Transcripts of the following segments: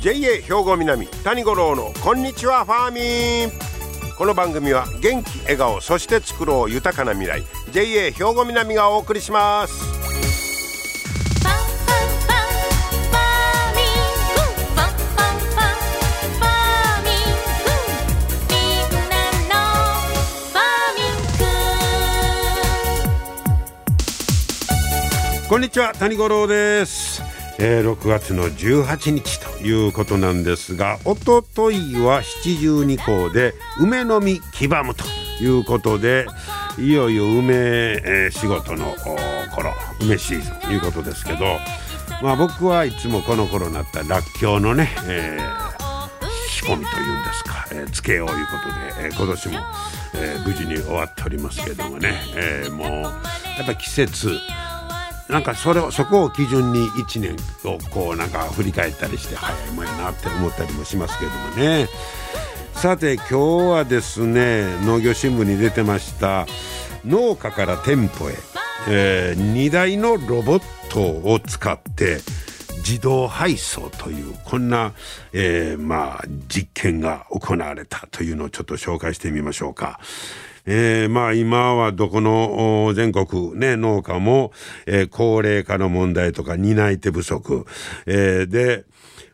JA 兵庫南谷五郎のこんにちはファーミン。この番組は元気笑顔そして作ろう豊かな未来 JA 兵庫南がお送りします。こんにちは谷五郎ですえー、6月の18日いうことなんですがおとといは七十二校で梅の実黄ばむということでいよいよ梅、えー、仕事の頃梅シーズンということですけどまあ僕はいつもこの頃になったらっきょうのね、えー、仕込みというんですか、えー、つけよういうことで、えー、今年も、えー、無事に終わっておりますけれどもね、えー、もうやっぱ季節なんかそれそこを基準に1年をこうなんか振り返ったりして早いもんやなって思ったりもしますけどもねさて今日はですね農業新聞に出てました農家から店舗へ、えー、2台のロボットを使って自動配送というこんな、えー、まあ実験が行われたというのをちょっと紹介してみましょうか。えー、まあ今はどこの全国ね、農家も、えー、高齢化の問題とか担い手不足、えー、で、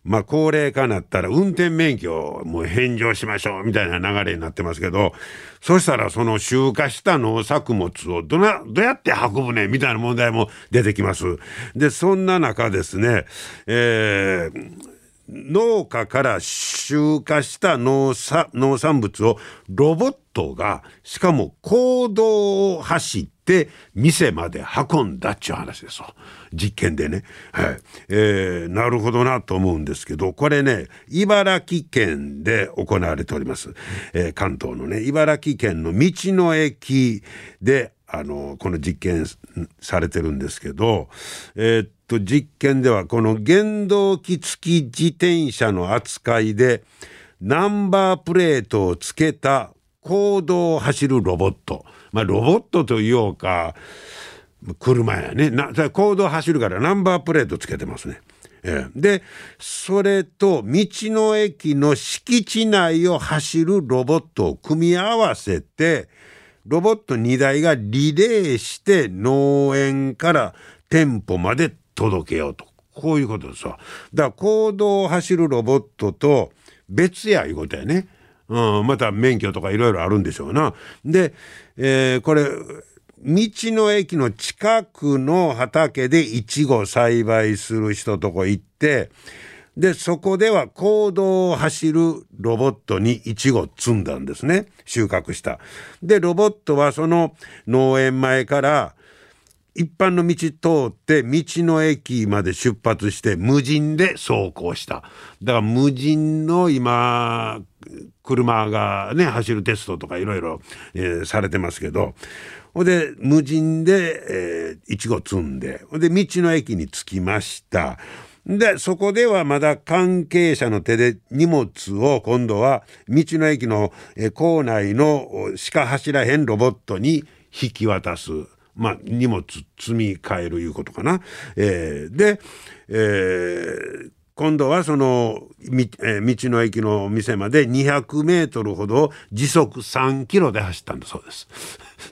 まあ高齢化になったら運転免許をもう返上しましょうみたいな流れになってますけど、そしたらその集荷した農作物をどな、どうやって運ぶねみたいな問題も出てきます。で、そんな中ですね、えー、農家から集荷した農産物をロボットがしかも公道を走って店まで運んだっちゅう話ですわ。実験でね、はい。えー、なるほどなと思うんですけどこれね茨城県で行われております、えー、関東のね茨城県の道の駅であのこの実験されてるんですけどえー、っと実験ではこの原動機付き自転車の扱いでナンバープレートをつけた公道を走るロボットまあロボットと言おうか車やねな公道走るからナンバープレートつけてますね。ええ、でそれと道の駅の敷地内を走るロボットを組み合わせてロボット2台がリレーして農園から店舗まで届けようと。こういうことですわ。だから公道を走るロボットと別やいうことやね。うん、また免許とかいろいろあるんでしょうな。で、えー、これ、道の駅の近くの畑でいちご栽培する人とこ行って、で、そこでは公道を走るロボットにイチゴ積んだんですね。収穫した。で、ロボットはその農園前から一般の道通って道の駅まで出発して無人で走行した。だから無人の今、車がね、走るテストとかいろいろされてますけど、ほんで、無人で、えー、いちご積んで、ほんで、道の駅に着きました。で、そこではまだ関係者の手で荷物を今度は道の駅の構内のしか走らへんロボットに引き渡す。まあ、荷物積み替えるいうことかな。えー、で、えー、今度はその、道の駅の店まで200メートルほど時速3キロで走ったんだそうです。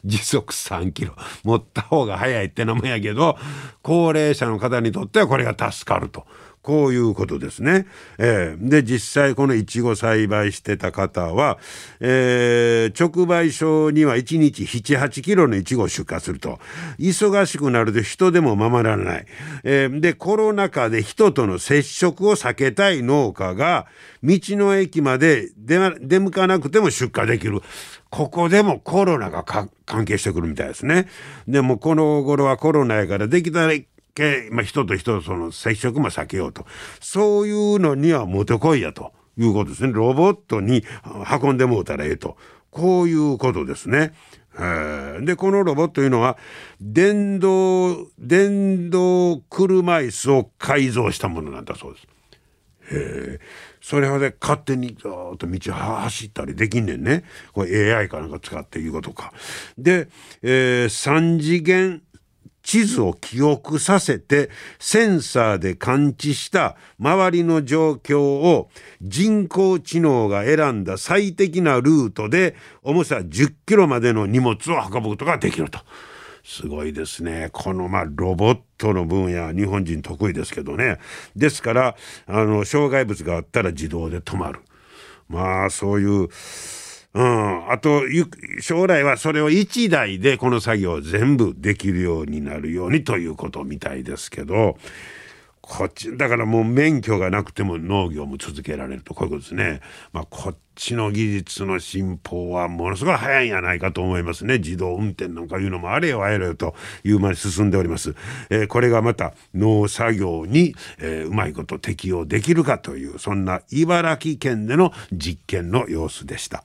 時速3キロ。持った方が早いってのもやけど、高齢者の方にとってはこれが助かると。こういうことですね。えー、で、実際このいちご栽培してた方は、えー、直売所には1日7、8キロのいちごを出荷すると。忙しくなると人でも守らない。えー、で、コロナ禍で人との接触を避けたい農家が、道の駅まで出向かなくても出荷できる。ここでもコロナが関係してくるみたいですね。でもこの頃はコロナやからできたらけ、まあ、人と人とその接触も避けようと。そういうのにはもてこいやということですね。ロボットに運んでもうたらええと。こういうことですね。で、このロボットというのは、電動、電動車椅子を改造したものなんだそうです。へえ。それで勝手にずっと道走ったりできんねんね。これ AI かなんか使っていうことか。で、えー、3次元地図を記憶させてセンサーで感知した周りの状況を人工知能が選んだ最適なルートで重さ10キロまでの荷物を運ぶことができると。すごいですね。このまあロボットの分野日本人得意ですけどね。ですからあの障害物があったら自動で止まる。まあそういううん、あと将来はそれを1台でこの作業を全部できるようになるようにということみたいですけどこっちだからもう免許がなくても農業も続けられるとこういうことですね。まあ、こっちの技術の進歩はものすごい早いんやないかと思いますね。自動運転なんかいうのもあれよあれよという間に進んでおります。えー、これがまた農作業に、えー、うまいこと適用できるかというそんな茨城県での実験の様子でした。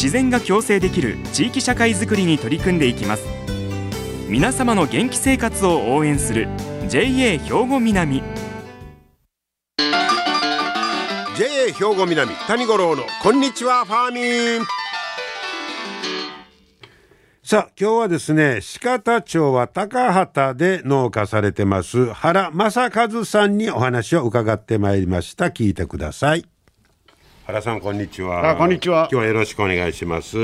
自然が共生できる地域社会づくりに取り組んでいきます。皆様の元気生活を応援する JA 兵庫南。JA 兵庫南谷五郎のこんにちはファーミン。さあ今日はですね鹿田町は高畑で農家されてます原正和さんにお話を伺ってまいりました。聞いてください原さんこんにちは。あこんにちは。今日はよろしくお願いします。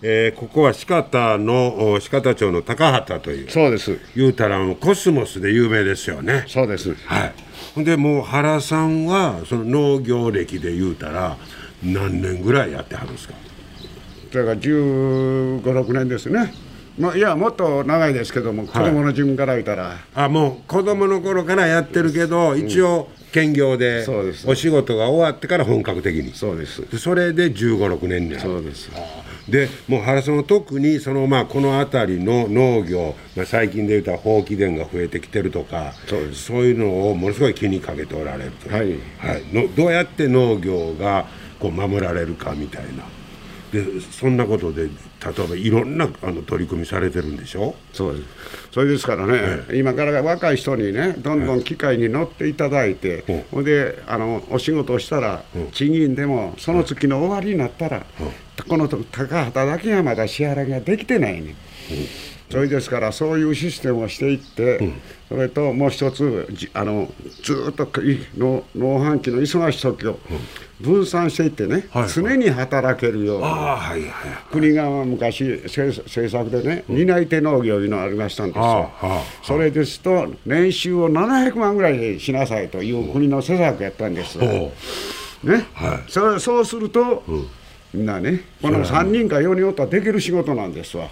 えー、ここは鹿田の鹿田町の高畑という。そうです。言うたらコスモスで有名ですよね。そうです。はい。ほんでもう原さんはその農業歴で言うたら何年ぐらいやってはるんですか？だから十五六年ですね。まあ、いやもっと長いですけども、子供の自分から言ったらあもう子供の頃からやってるけど、一応兼業でお仕事が終わってから本格的に。そうです。でそれで1 5 6年になる。そうです。でもう原さんは特にその、まあ、この辺りの農業、まあ、最近でいうと放棄田が増えてきてるとかそうそういうのをものすごい気にかけておられるとはい、はい、のどうやって農業がこう守られるかみたいなでそんなことで例えばいろんなあの取り組みされてるんでしょ？そうです。それですからね、ええ、今から若い人にねどんどん機械に乗っていただいて、え、ほんであのお仕事をしたら、賃金でもその月の終わりになったら、この高畑だけがまだ支払いができてないね、それですからそういうシステムをしていって、それともう一つあのずっと農農飯期の忙しい時を分散していってね、はいはい、常に働けるように、はいはい、国が昔政策でね、担い手農業いうのがありましたんですよ、それですと年収を700万ぐらいしなさいという国の施策やったんです、ね、はい、そそうすると、うんみんなね、この3人か4人おったらできる仕事なんですわ、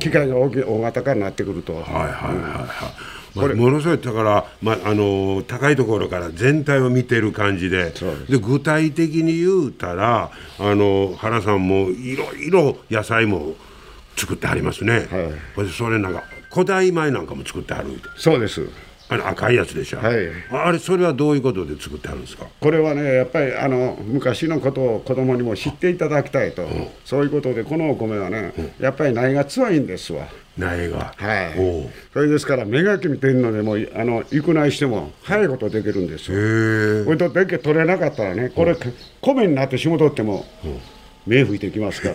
機械が大き大型化になってくると。はいはいはいはい。まあ、ものすごいだから、まあ、あの高いところから全体を見てる感じで。で具体的に言うたらあの原さんもいろいろ野菜も作ってありますね、はい、それなんか古代米なんかも作ってある。そうですあの赤いやつでしょ、はい、あれそれはどういうことで作ってあるんですか？これはねやっぱりあの昔のことを子供にも知っていただきたいと、うん、そういうことでこのお米はね、うん、やっぱり苗が強いんですわ。苗が。はい。それですから芽がき見てるのでもあの育苗しても早いことできるんですよ。これとでけ取れなかったらねこれ、うん、米になって仕事っても、芽吹いてきますから、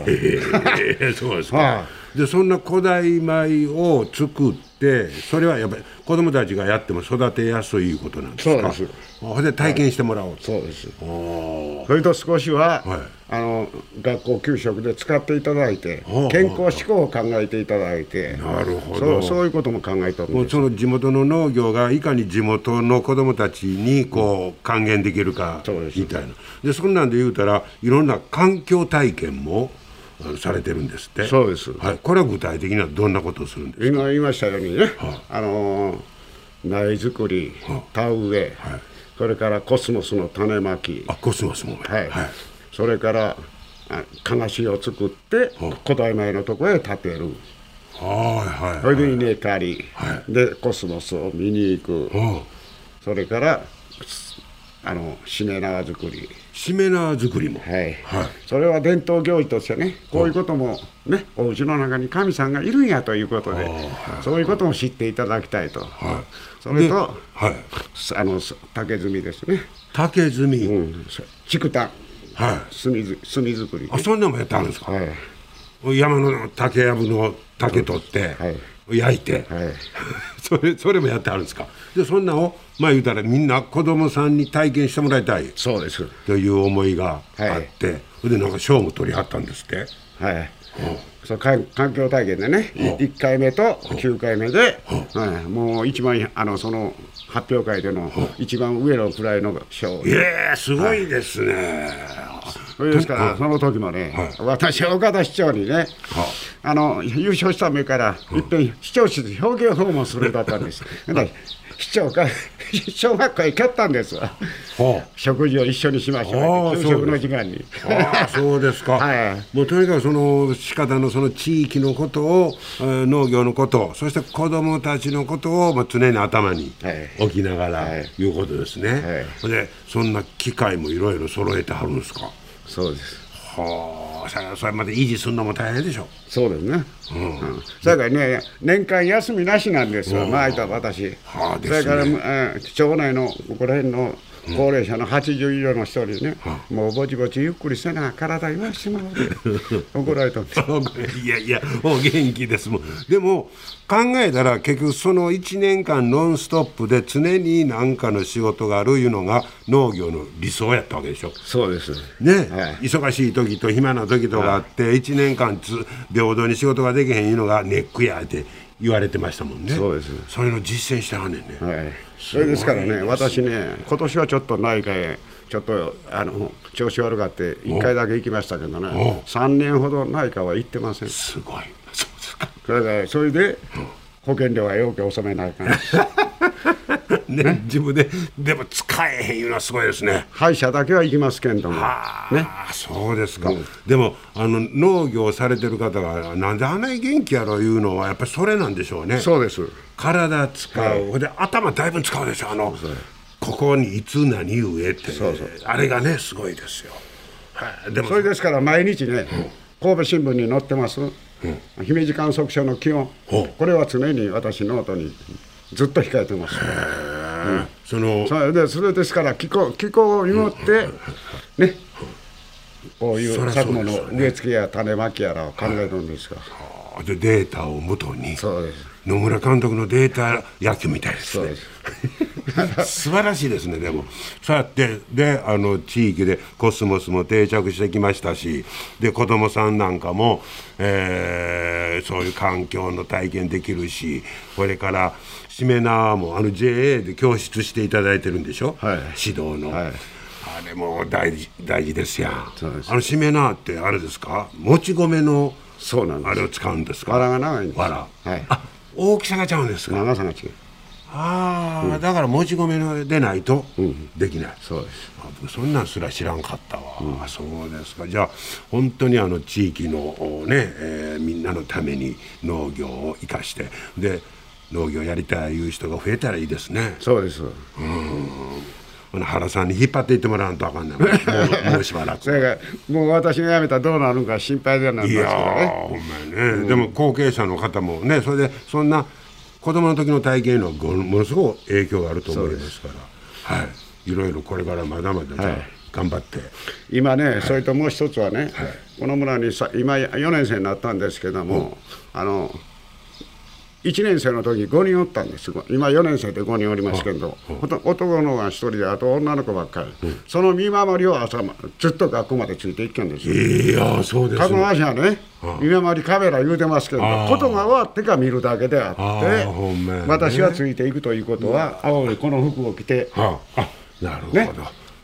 そうですか、はあでそんな古代米を作ってそれはやっぱり子供たちがやっても育てやすいことなんですか？そうですで体験してもらおう、はい、そうです。それと少しは、はい、あの学校給食で使っていただいて健康志向を考えていただいて。なるほど。そういうことも考えたんです。その地元の農業がいかに地元の子供たちにこう還元できるかみたいな。でそんなんで言うたらいろんな環境体験もされてるんですって。そうです、はい、これは具体的にはどんなことをするんですか？今言いましたようにね、はあ、あの苗作り、は田植え、はい、それからコスモスの種まき。あコスモスもはい、はい、それからかがしを作って古代米のとこへ建てる。はいはいそれで稲刈り、でコスモスを見に行く、うんそれからあのしめ縄作り、しめ縄作りも。はい。はい。それは伝統行事としてねこういうこともねお家の中に神さんがいるんやということでそういうことも知っていただきたいと、それとはい。あの竹炭ですね、竹炭、うん、竹炭。はい。炭ず炭作り。あそんなんもやってあるんですか、はい。山の竹やぶの竹取って、はい焼いて、はい。それそれもやってあるんですか？でそんなんをまあ言うたらみんな子供さんに体験してもらいたい。そうです。という思いがあって、それでなんか賞も取りはったんですって。はい、そうか環境体験でね、1回目と9回目で、はい、もう一番あのその発表会での一番上のくらいの賞。ええすごいですね、それですから、その時もね、私は岡田市長にね、あの優勝した目から、いっぺん市長室で表敬訪問するだったんです。市長が 小学校へ帰ったんです。わ。は食事を一緒にしましょう給食の時間に。ああそうですか、はい。もうとにかくその鹿田のその地域のことを、えー農業のことそして子どもたちのことを、まあ、常に頭にはい。置きながら、はい。い、うことですね、でそんな機械もいろいろ揃えてはるんですか？そうです。はあそれそれまで維持するのも大変でしょそうですね。うん。それからね、年間休みなしなんですよ、前と私。はあそれから、えー町内のここら辺の高齢者の80以上の人にね、もうぼちぼちゆっくりせな、体言わしてもらうで、怒られたんです。いやいやもう元気ですもん。でも考えたら結局その1年間ノンストップで常に何かの仕事があるいうのが農業の理想やったわけでしょ。そうです。ね、はい。忙しい時と暇な時とがあって、1年間つ平等に仕事ができへんいうのがネックやって言われてましたもんね。そうです。それの実践してはんねんね、はい。それですからね、私ね、今年はちょっと内科へ、ちょっとあの調子悪がって、1回だけ行きましたけどね、3年ほど内科は行ってません。すごい。そうですか。それで、それで保険料はよく納めないかん しね。自分ででも使えへんいうのはすごいですね。歯医者だけは行きますけれども、ああ、ね、そうですか、でもあの農業されてる方がなんであんなに元気やろいうのはやっぱりそれなんでしょうね。そうです。体使う、ほんで頭だいぶ使うでしょあのここにいつ何植えって。そうそう。あれがねすごいですよ、はい、でもそれですから毎日ね、神戸新聞に載ってます、姫路観測所の気温、これは常に私、ノートにずっと控えてます。そのそれでそれですから気候気候を祈ってね。こういうう作物ですよね。植え付けや種まきやらを考えるんですが、でデータをもとにそうです。野村監督のデータ野球みたいですね。そうです 素晴らしいですねでも。そうやってであの地域でコスモスも定着してきましたしで子どもさんなんかも、えーそういう環境の体験できるしこれからしめ縄もあの JA で教室していただいてるんでしょ、はい。指導の、はい。あれも大事大事ですやん。あのしめ縄ってあれですか？もち米のそうなんあれを使うんですか？藁が長いんです藁はい。あ大きさがちゃうんですか？長さが違うああ、だからもち米のでないとできない、そうです。あ僕そんなんすら知らんかったわ、あそうですか。じゃあ本当にあの地域のね、えーみんなのために農業を生かして。で農業やりたいいう人が増えたらいいですね。そうです。ほな原さんに引っ張っていってもらわんとあかんねん。もうもうしばらく。もう私が辞めたらどうなるのか心配ではなんいやですけどね。ーほんまやね、でも後継者の方もねそれでそんな子供の時の体験のごものすごい影響があると思いますから。はい。いろいろこれからまだまだ頑張って、今ね、それともう一つはね、この村にさ今4年生になったんですけども、あの1年生の時5人おったんです今4年生で5人おりますけど、ほと男の子が1人であと女の子ばっかり、その見守りを朝まずっと学校までついていくんですよ。いやーそうです多分ね足はね、見守りカメラ言うてますけど、ことが終わってから見るだけでああって私はついていくということは、青いこの服を着て、はああなるほど、ね、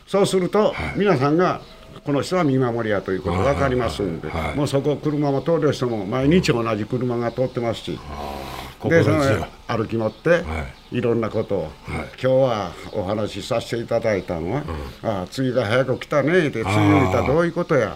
そうすると、皆さんがこの人は見守りやということが分かりますんで、はい。もうそこ、車も通る人も毎日同じ車が通ってますし、でその歩き持って、い、ろんなことを、はい、今日はお話しさせていただいたのは、うん、ああ次が早く来たねで次言うたらどういうことや。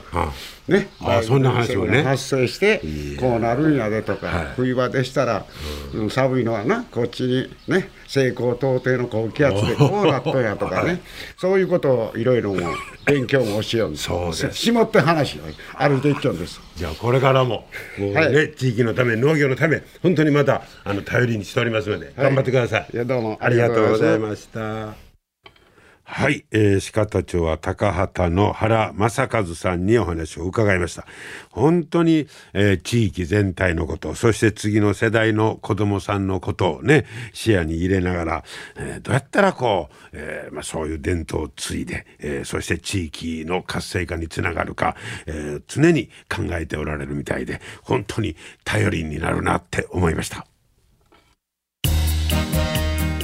ね、あそんな話もね。発生してこうなるんやでとか、はい、冬場でしたら、うん、寒いのはなこっちにね西高東低の高気圧でこうなっとんやとかね。そういうことをいろいろも勉強もしようんそうです。しもって話を歩いていっちゃうんです。じゃあこれからももうね、はい、地域のため農業のため本当にまたあの頼りにしておりますので、頑張ってください。いやどうもありがとうございました。はい、えー、鹿田町は高畑の原正和さんにお話を伺いました。本当に、えー、地域全体のこと、そして次の世代の子供さんのことをね、視野に入れながら、えー、どうやったらこう、えーまあ、そういう伝統を継いで、えー、そして地域の活性化につながるか、えー、常に考えておられるみたいで、本当に頼りになるなって思いました。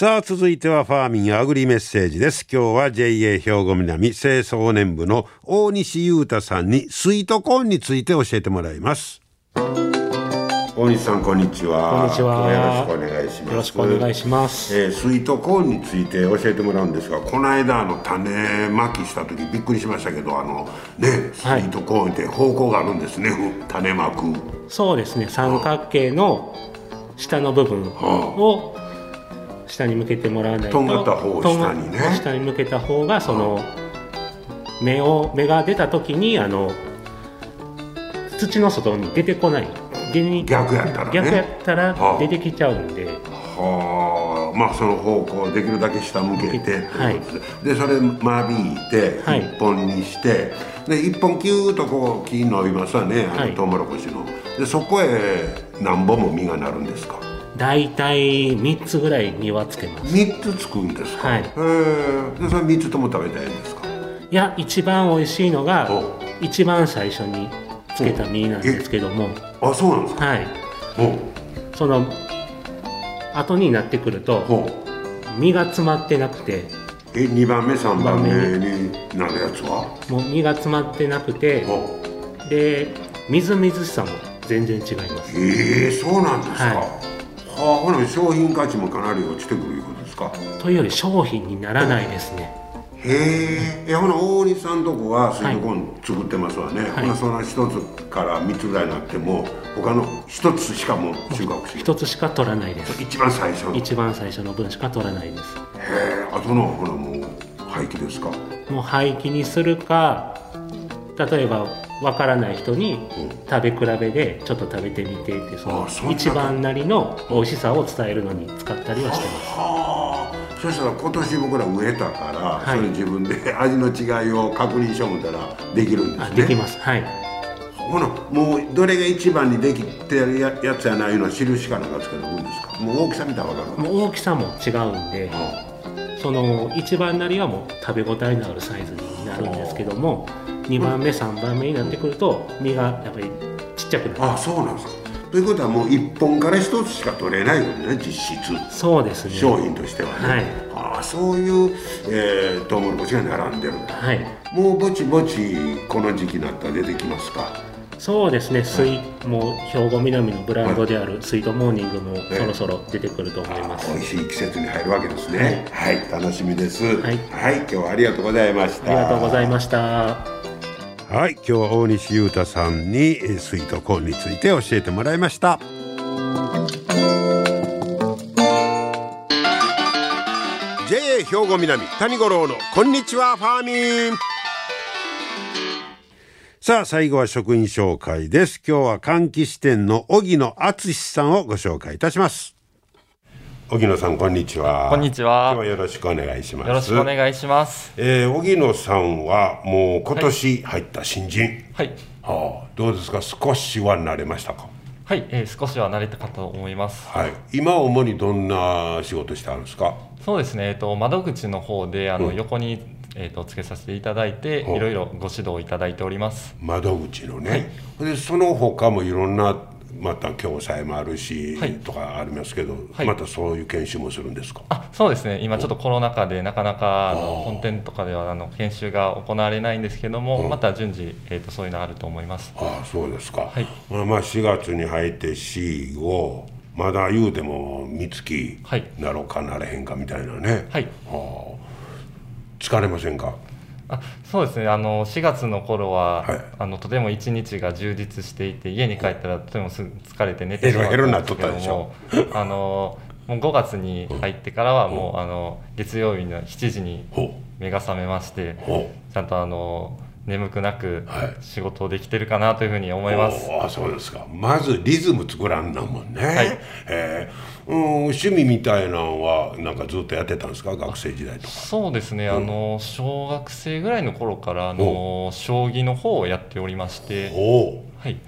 さあ続いてはファーミンアグリメッセージです。今日は JA 兵庫南清掃年部の大西裕太さんにスイートコーンについて教えてもらいます。大西さんこんにちは。こんにちは。よろしくお願いします。よろしくお願いします、えー、スイートコーンについて教えてもらうんですがこの間の種まきした時びっくりしましたけどあのねスイートコーンって方向があるんですね、はい、種まく。そうですね。三角形の下の部分を下に向けてもらわないと。とんがった方を下にね。下に向けた方がその芽を芽が出た時にあの土の外に出てこない。逆やったら、ね、逆やったら出てきちゃうんで。はあ。まあその方向できるだけ下向けてはい、でそれ間引いて一本にして、はい、で一本キューッとこう木伸びますわね。あのトウモロコシの、でそこへ何本も実がなるんですか大体3つぐらい実はつけます。3つつくんですか？はい。でそれ3つとも食べたいんですか？いや一番おいしいのが一番最初につけた実なんですけども。あそうなんですか？はい。その後になってくると実が詰まってなくて。え2番目3番目になるやつは？もう実が詰まってなくてでみずみずしさも全然違います。ええー、そうなんですか、はい、はあほな商品価値もかなり落ちてくるいうことですか？というより商品にならないですね。へえほな大西さんとこはスイートコーン作ってますわね、はい、ほなその一つから三つぐらいになっても他の一つしかも収穫し一つしか取らないです。一番最初一番最初の分しか取らないです。へえあとのほらもう廃棄ですか？もう廃棄にするか例えばわからない人に食べ比べでちょっと食べてみてってその一番なりの美味しさを伝えるのに使ったりはしてます。はあ。そしたら今年僕ら植えたから、はい、それ自分で 味の違いを確認しようたらできるんですね。できます。はい。ほなもうどれが一番にできてるややつやないのは印かなんかつけてるんですか？もう大きさ見たら分かるもう大きさも違うんで、はあ、その一番なりはもう食べ応えのあるサイズになるんですけども、2番目3番目になってくると実がやっぱりちっちゃくなる。あそうなんですか。ということはもう1本から1つしか取れないよね実質。そうですね。商品としてはね、はい、ああそういう、えー、トウモロコシが並んでるはい。もうぼちぼちこの時期になったら出てきますか。そうですね、スイもう兵庫南のブランドであるスイートモーニングもそろそろ出てくると思います。美味しい季節に入るわけですね。はい、はい、楽しみです。はい、はい、今日はありがとうございました。ありがとうございました。はい今日は大西裕太さんにスイートコーンについて教えてもらいました。JA 兵庫南谷五郎のこんにちはファーミン。さあ最後は職員紹介です。今日は換気支店の荻野敦さんをご紹介いたします。荻野さんこんにちは。こんにちは。今日はよろしくお願いします。よろしくお願いします。えー、荻野さんはもう今年入った新人、はい。はあ、どうですか？少しは慣れましたか？はい、えー、少しは慣れたかと思います。はい。今主にどんな仕事してあるんですか？そうですね、えっと、窓口の方であの、うん。横に、えっと、つけさせていただいていろいろご指導いただいております。窓口のね、でその他もいろんなまた共済もあるし、はい。とかありますけど、はい。またそういう研修もするんですか？あそうですね。今ちょっとコロナ禍でなかなかあの本店とかではあの研修が行われないんですけども、また順次、えっと、そういうのあると思います。ああそうですか、はい。まあ、まあ4月に入って45まだ言うても三月はい。なろうかなれへんかみたいなね、はい。はあ疲れませんか？あそうですね。あの4月の頃は、はい。あのとても一日が充実していて家に帰ったらとても疲れて寝てしまったんですけどもあのもう5月に入ってからはもう、あの月曜日の7時にほ目が覚めましてちゃんとあの眠くなくはい。仕事をできてるかなというふうに思ういます。おーあそうですか。まずリズム作らんなんもんね、はい。えーうん、趣味みたいなのはなんかずっとやってたんですか？学生時代とか。そうですね、あの小学生ぐらいの頃からあの将棋の方をやっておりまして、おおはい、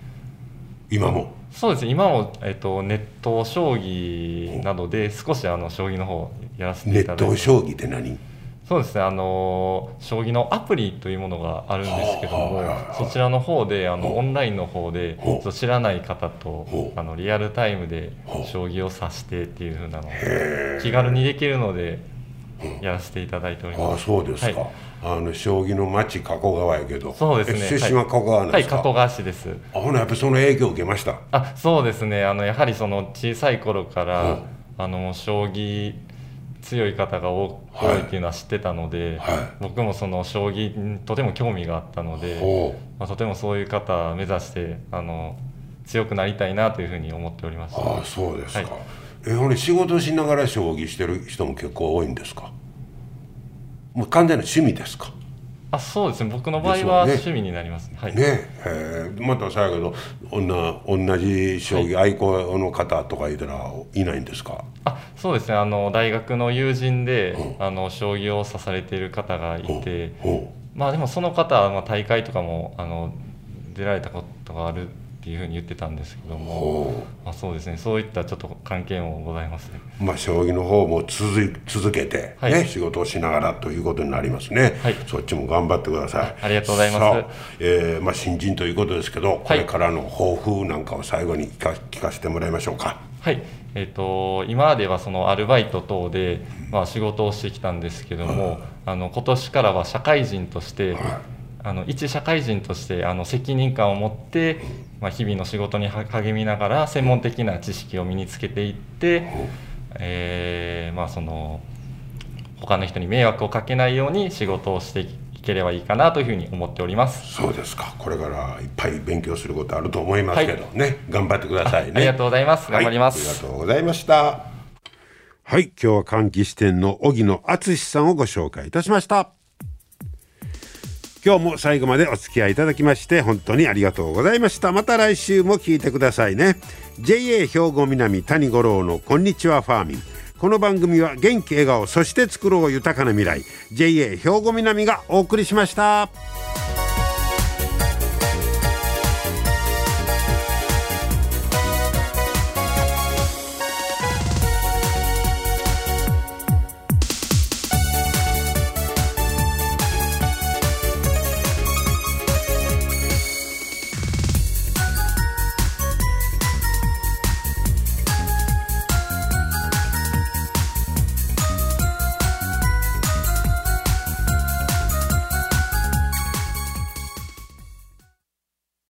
今も？そうですね。今も、えっと、ネット将棋などで少しあの将棋の方やらせてネいただいてット将棋って何？そうですねあの将棋のアプリというものがあるんですけどもはいはいはいそちらの方であのオンラインの方で知らない方とあのリアルタイムで将棋を指してっていう風なのを気軽にできるのでやらせていただいておりああます。そうですか、はい。あの将棋の町加古川やけど。そうですね。え出身は加古川なんはい、ですか、加古川市です。あほなやっぱりその影響を受けました。あそうですね。あのやはりその小さい頃から、う。んあの将棋強い方が多いい。っていうのは知ってたので、は僕もその将棋にとても興味があったので、ほまあ、とてもそういう方目指してあの強くなりたいなというふうに思っております。うああそうですか、はい。えほ仕事しながら将棋してる人も結構多いんですか？もう完全な趣味ですか？あそうですね。僕の場合は趣味になりますね。はい、ね。えー。またさやけど女同じ将棋愛好の方とかいたらいないんですか、あそうですね。あの大学の友人で、あの将棋を指されている方がいて、ほまあでもその方はまあ大会とかもあの出られたことがあるっていうふうに言ってたんですけどうも、ほまあ、そうですねそういったちょっと関係もございますね。うまあ将棋の方も続い続けて、ねはい。仕事をしながらということになりますね、はい。そっちも頑張ってください。ありがとうございます。さあえーまあ、新人ということですけどこれからの抱負なんかを最後に聞か聞かせてもらいましょうか。はい。えー、と今まではそのアルバイト等で、まあ、仕事をしてきたんですけども、あの今年からは社会人として、あの一社会人としてあの責任感を持って、まあ、日々の仕事には励みながら専門的な知識を身につけていって、えーまあ、その他の人に迷惑をかけないように仕事をしていければいいかなというふうに思っております。そうですか。これからいっぱい勉強することあると思いますけどね、頑張ってくださいね。ありがとうございます。頑張ります。はい、ありがとうございました。はい。今日は換気支店の荻野敦さんをご紹介いたしました今日も最後までお付き合いいただきまして本当にありがとうございました。また来週も聞いてくださいね。JA 兵庫南谷五郎のこんにちはファーミンこの番組は元気笑顔そして作ろう豊かな未来。JA 兵庫南がお送りしました。